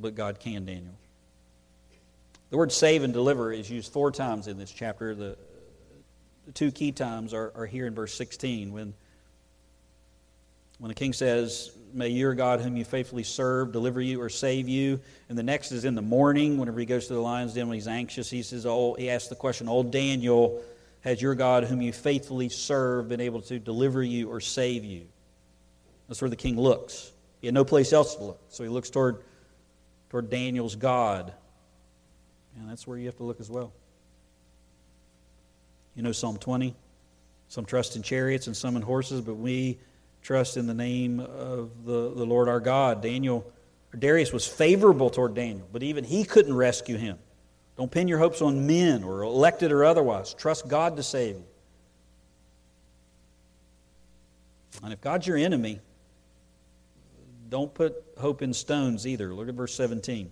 But God can, Daniel. The word save and deliver is used four times in this chapter. The, two key times are, are here in verse 16 when, when the king says, May your God, whom you faithfully serve, deliver you or save you. And the next is in the morning, whenever he goes to the lion's den when he's anxious. He says, Oh, he asks the question, Old Daniel, has your God, whom you faithfully serve, been able to deliver you or save you? That's where the king looks. He had no place else to look. So he looks toward, toward Daniel's God. And that's where you have to look as well. You know Psalm 20? Some trust in chariots and some in horses, but we trust in the name of the, the Lord our God. Daniel, Darius was favorable toward Daniel, but even he couldn't rescue him. Don't pin your hopes on men or elected or otherwise. Trust God to save you. And if God's your enemy, don't put hope in stones either. Look at verse 17.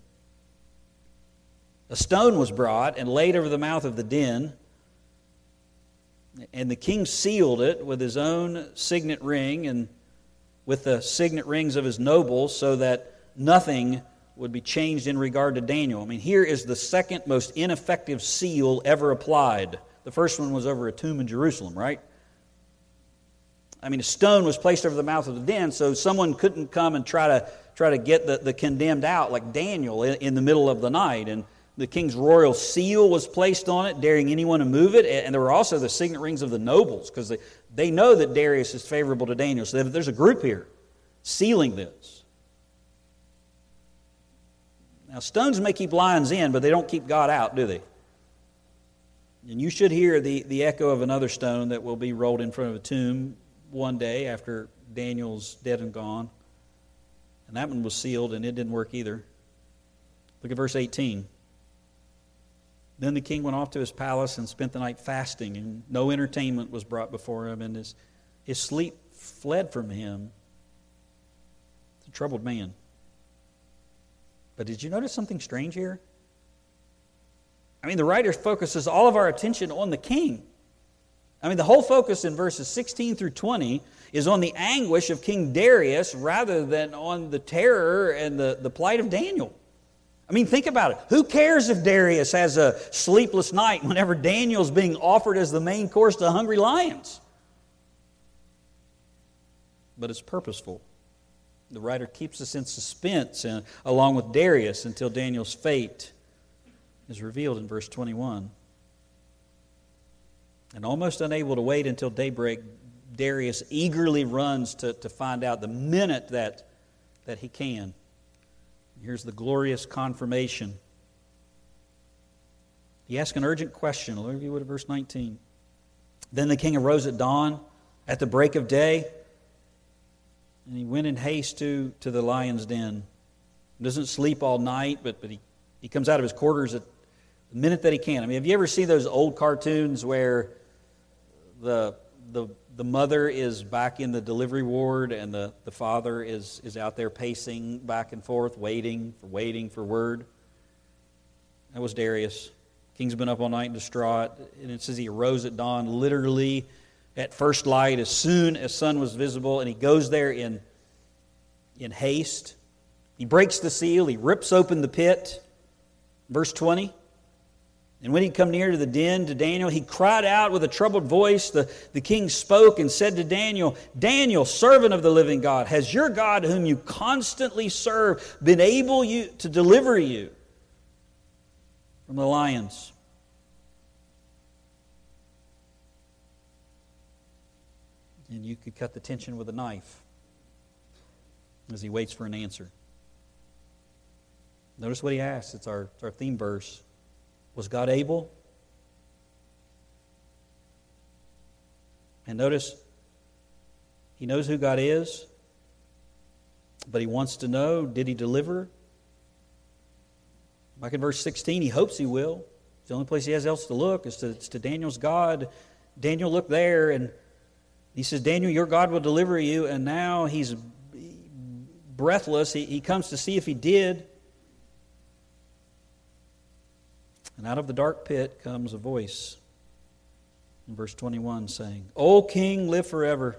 A stone was brought and laid over the mouth of the den and the king sealed it with his own signet ring and with the signet rings of his nobles so that nothing would be changed in regard to Daniel. I mean, here is the second most ineffective seal ever applied. The first one was over a tomb in Jerusalem, right? I mean, a stone was placed over the mouth of the den, so someone couldn't come and try to try to get the, the condemned out like Daniel in, in the middle of the night. And the king's royal seal was placed on it, daring anyone to move it. And there were also the signet rings of the nobles, because they, they know that Darius is favorable to Daniel. So there's a group here sealing this. Now, stones may keep lions in, but they don't keep God out, do they? And you should hear the, the echo of another stone that will be rolled in front of a tomb one day after Daniel's dead and gone. And that one was sealed, and it didn't work either. Look at verse 18. Then the king went off to his palace and spent the night fasting, and no entertainment was brought before him, and his, his sleep fled from him. It's a troubled man. But did you notice something strange here? I mean, the writer focuses all of our attention on the king. I mean, the whole focus in verses 16 through 20 is on the anguish of King Darius rather than on the terror and the, the plight of Daniel. I mean, think about it. Who cares if Darius has a sleepless night whenever Daniel's being offered as the main course to hungry lions? But it's purposeful. The writer keeps us in suspense and, along with Darius until Daniel's fate is revealed in verse 21. And almost unable to wait until daybreak, Darius eagerly runs to, to find out the minute that, that he can. Here's the glorious confirmation. He asked an urgent question. Look if you would at verse 19. Then the king arose at dawn, at the break of day, and he went in haste to, to the lion's den. He doesn't sleep all night, but, but he, he comes out of his quarters at the minute that he can. I mean, have you ever seen those old cartoons where the, the the mother is back in the delivery ward and the, the father is, is out there pacing back and forth, waiting for waiting for word. That was Darius. King's been up all night and distraught. And it says he arose at dawn, literally at first light, as soon as sun was visible, and he goes there in, in haste. He breaks the seal, he rips open the pit. Verse 20. And when he come near to the den to Daniel, he cried out with a troubled voice. The, the king spoke and said to Daniel, Daniel, servant of the living God, has your God, whom you constantly serve, been able you, to deliver you from the lions? And you could cut the tension with a knife as he waits for an answer. Notice what he asks. It's our, it's our theme verse. Was God able? And notice, he knows who God is, but he wants to know did he deliver? Back in verse 16, he hopes he will. The only place he has else to look is to, to Daniel's God. Daniel looked there and he says, Daniel, your God will deliver you. And now he's breathless. He, he comes to see if he did. And out of the dark pit comes a voice in verse 21 saying, O king, live forever.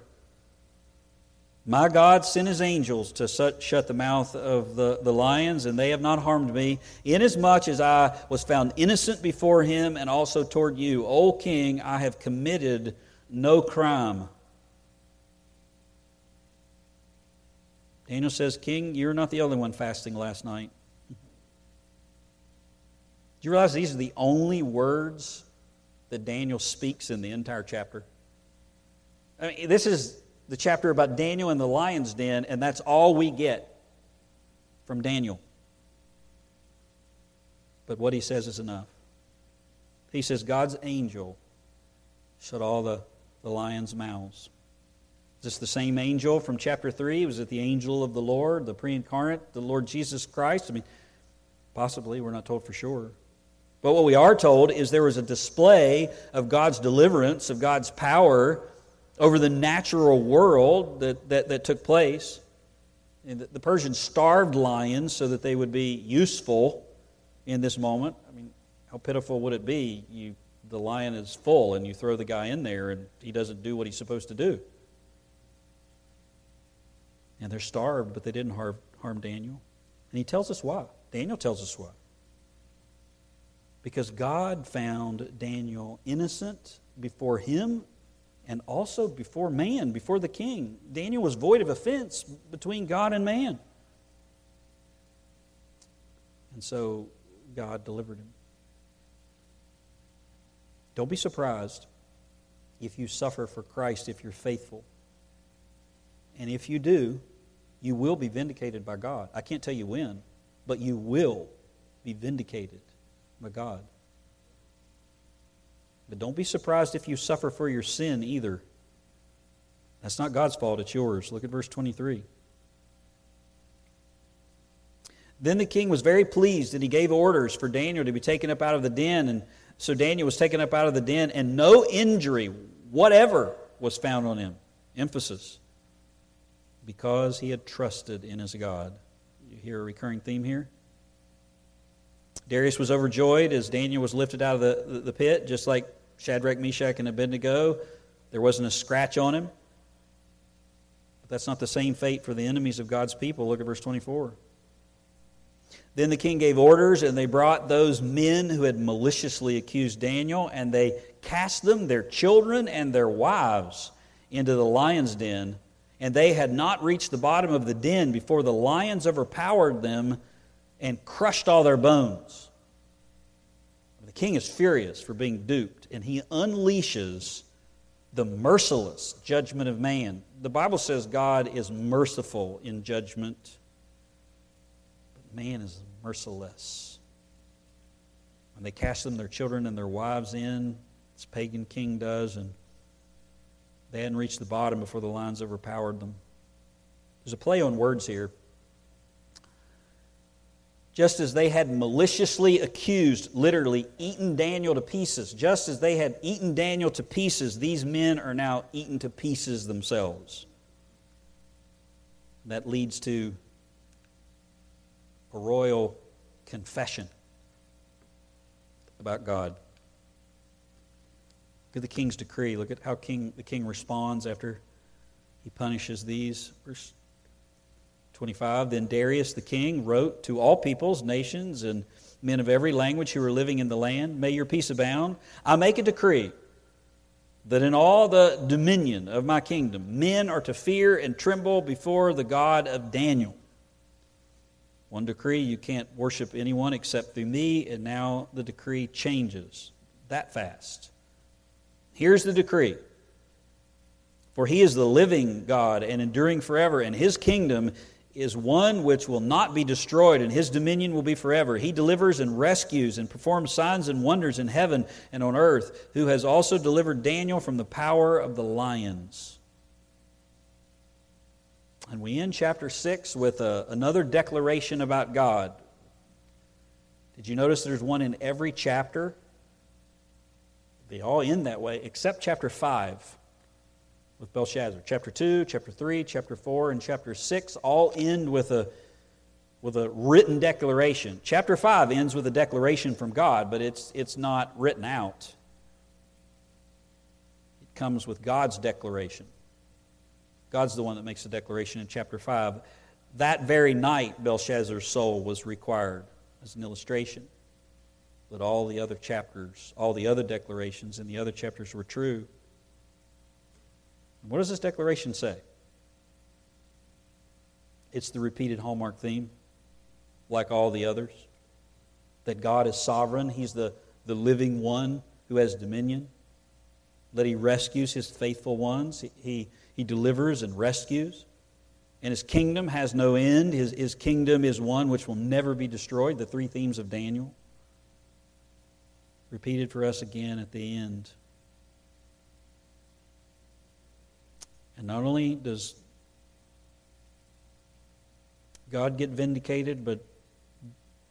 My God sent his angels to shut the mouth of the, the lions, and they have not harmed me, inasmuch as I was found innocent before him and also toward you. O king, I have committed no crime. Daniel says, King, you're not the only one fasting last night. Do you realize these are the only words that Daniel speaks in the entire chapter? I mean, this is the chapter about Daniel and the lion's den, and that's all we get from Daniel. But what he says is enough. He says, God's angel shut all the, the lions' mouths. Is this the same angel from chapter 3? Was it the angel of the Lord, the pre incarnate, the Lord Jesus Christ? I mean, possibly, we're not told for sure. But what we are told is there was a display of God's deliverance, of God's power over the natural world that, that, that took place. And the Persians starved lions so that they would be useful in this moment. I mean, how pitiful would it be? You, the lion is full, and you throw the guy in there, and he doesn't do what he's supposed to do. And they're starved, but they didn't harm, harm Daniel. And he tells us why. Daniel tells us why. Because God found Daniel innocent before him and also before man, before the king. Daniel was void of offense between God and man. And so God delivered him. Don't be surprised if you suffer for Christ if you're faithful. And if you do, you will be vindicated by God. I can't tell you when, but you will be vindicated by God. But don't be surprised if you suffer for your sin either. That's not God's fault, it's yours. Look at verse 23. Then the king was very pleased, and he gave orders for Daniel to be taken up out of the den. And so Daniel was taken up out of the den, and no injury whatever was found on him. Emphasis because he had trusted in his God. You hear a recurring theme here? Darius was overjoyed as Daniel was lifted out of the, the pit, just like Shadrach, Meshach, and Abednego. There wasn't a scratch on him. But that's not the same fate for the enemies of God's people. Look at verse 24. Then the king gave orders, and they brought those men who had maliciously accused Daniel, and they cast them, their children, and their wives into the lion's den and they had not reached the bottom of the den before the lions overpowered them and crushed all their bones. The king is furious for being duped, and he unleashes the merciless judgment of man. The Bible says God is merciful in judgment, but man is merciless. When they cast them, their children, and their wives in, this pagan king does, and they hadn't reached the bottom before the lions overpowered them. There's a play on words here. Just as they had maliciously accused, literally eaten Daniel to pieces, just as they had eaten Daniel to pieces, these men are now eaten to pieces themselves. That leads to a royal confession about God. Look at the king's decree. Look at how king, the king responds after he punishes these. Verse 25 Then Darius the king wrote to all peoples, nations, and men of every language who are living in the land May your peace abound. I make a decree that in all the dominion of my kingdom, men are to fear and tremble before the God of Daniel. One decree you can't worship anyone except through me, and now the decree changes that fast. Here's the decree For he is the living God and enduring forever, and his kingdom is one which will not be destroyed, and his dominion will be forever. He delivers and rescues and performs signs and wonders in heaven and on earth, who has also delivered Daniel from the power of the lions. And we end chapter 6 with a, another declaration about God. Did you notice there's one in every chapter? They all end that way, except chapter 5 with Belshazzar. Chapter 2, chapter 3, chapter 4, and chapter 6 all end with a, with a written declaration. Chapter 5 ends with a declaration from God, but it's, it's not written out. It comes with God's declaration. God's the one that makes the declaration in chapter 5. That very night, Belshazzar's soul was required as an illustration. But all the other chapters, all the other declarations in the other chapters were true. What does this declaration say? It's the repeated hallmark theme, like all the others. That God is sovereign, He's the, the living one who has dominion. That He rescues His faithful ones, He, he, delivers and rescues. And His kingdom has no end. His, his kingdom is one which will never be destroyed. The three themes of Daniel. Repeated for us again at the end. And not only does God get vindicated, but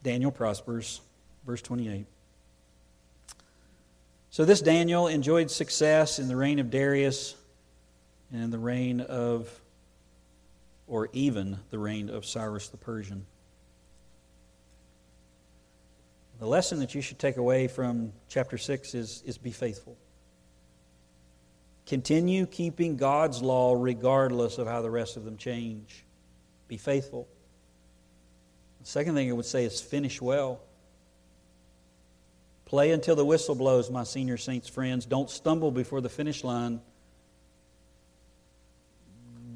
Daniel prospers. Verse 28. So this Daniel enjoyed success in the reign of Darius and in the reign of, or even the reign of Cyrus the Persian. The lesson that you should take away from chapter 6 is, is be faithful. Continue keeping God's law regardless of how the rest of them change. Be faithful. The second thing I would say is finish well. Play until the whistle blows, my senior saints friends. Don't stumble before the finish line.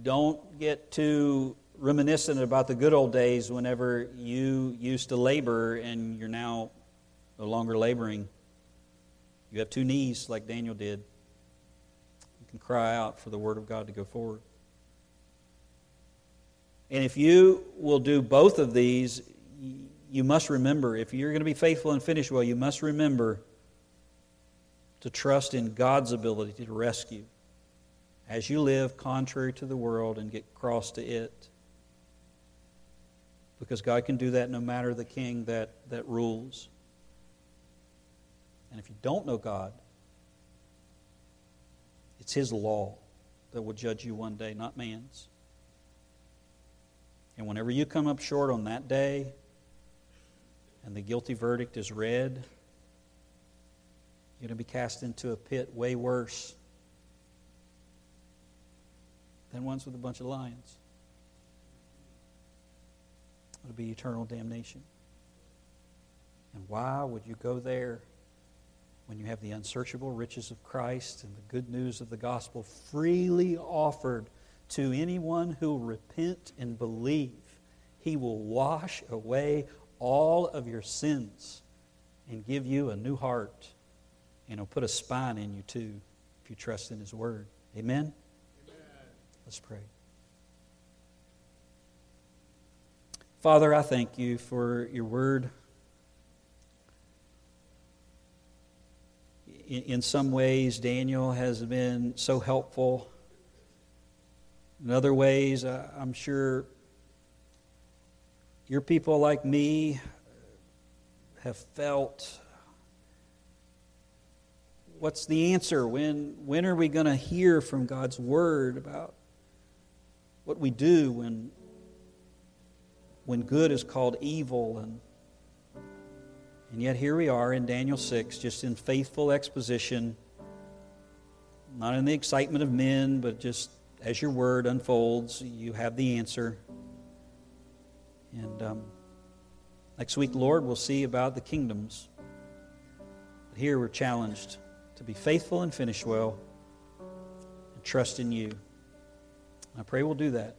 Don't get too reminiscent about the good old days whenever you used to labor and you're now no longer laboring. You have two knees like Daniel did. Can cry out for the Word of God to go forward. And if you will do both of these, you must remember, if you're going to be faithful and finish well, you must remember to trust in God's ability to rescue as you live contrary to the world and get cross to it because God can do that no matter the king that, that rules. And if you don't know God, it's His law that will judge you one day, not man's. And whenever you come up short on that day and the guilty verdict is read, you're going to be cast into a pit way worse than ones with a bunch of lions. It'll be eternal damnation. And why would you go there when you have the unsearchable riches of Christ and the good news of the gospel freely offered to anyone who will repent and believe? He will wash away all of your sins and give you a new heart. And he'll put a spine in you too if you trust in his word. Amen? Amen. Let's pray. Father, I thank you for your word. In some ways, Daniel has been so helpful. In other ways, I'm sure your people like me have felt what's the answer? When, when are we going to hear from God's word about what we do when when good is called evil and and yet here we are in Daniel 6 just in faithful exposition not in the excitement of men but just as your word unfolds you have the answer. And um, next week lord we'll see about the kingdoms. But here we're challenged to be faithful and finish well and trust in you. I pray we'll do that.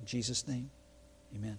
In jesus name amen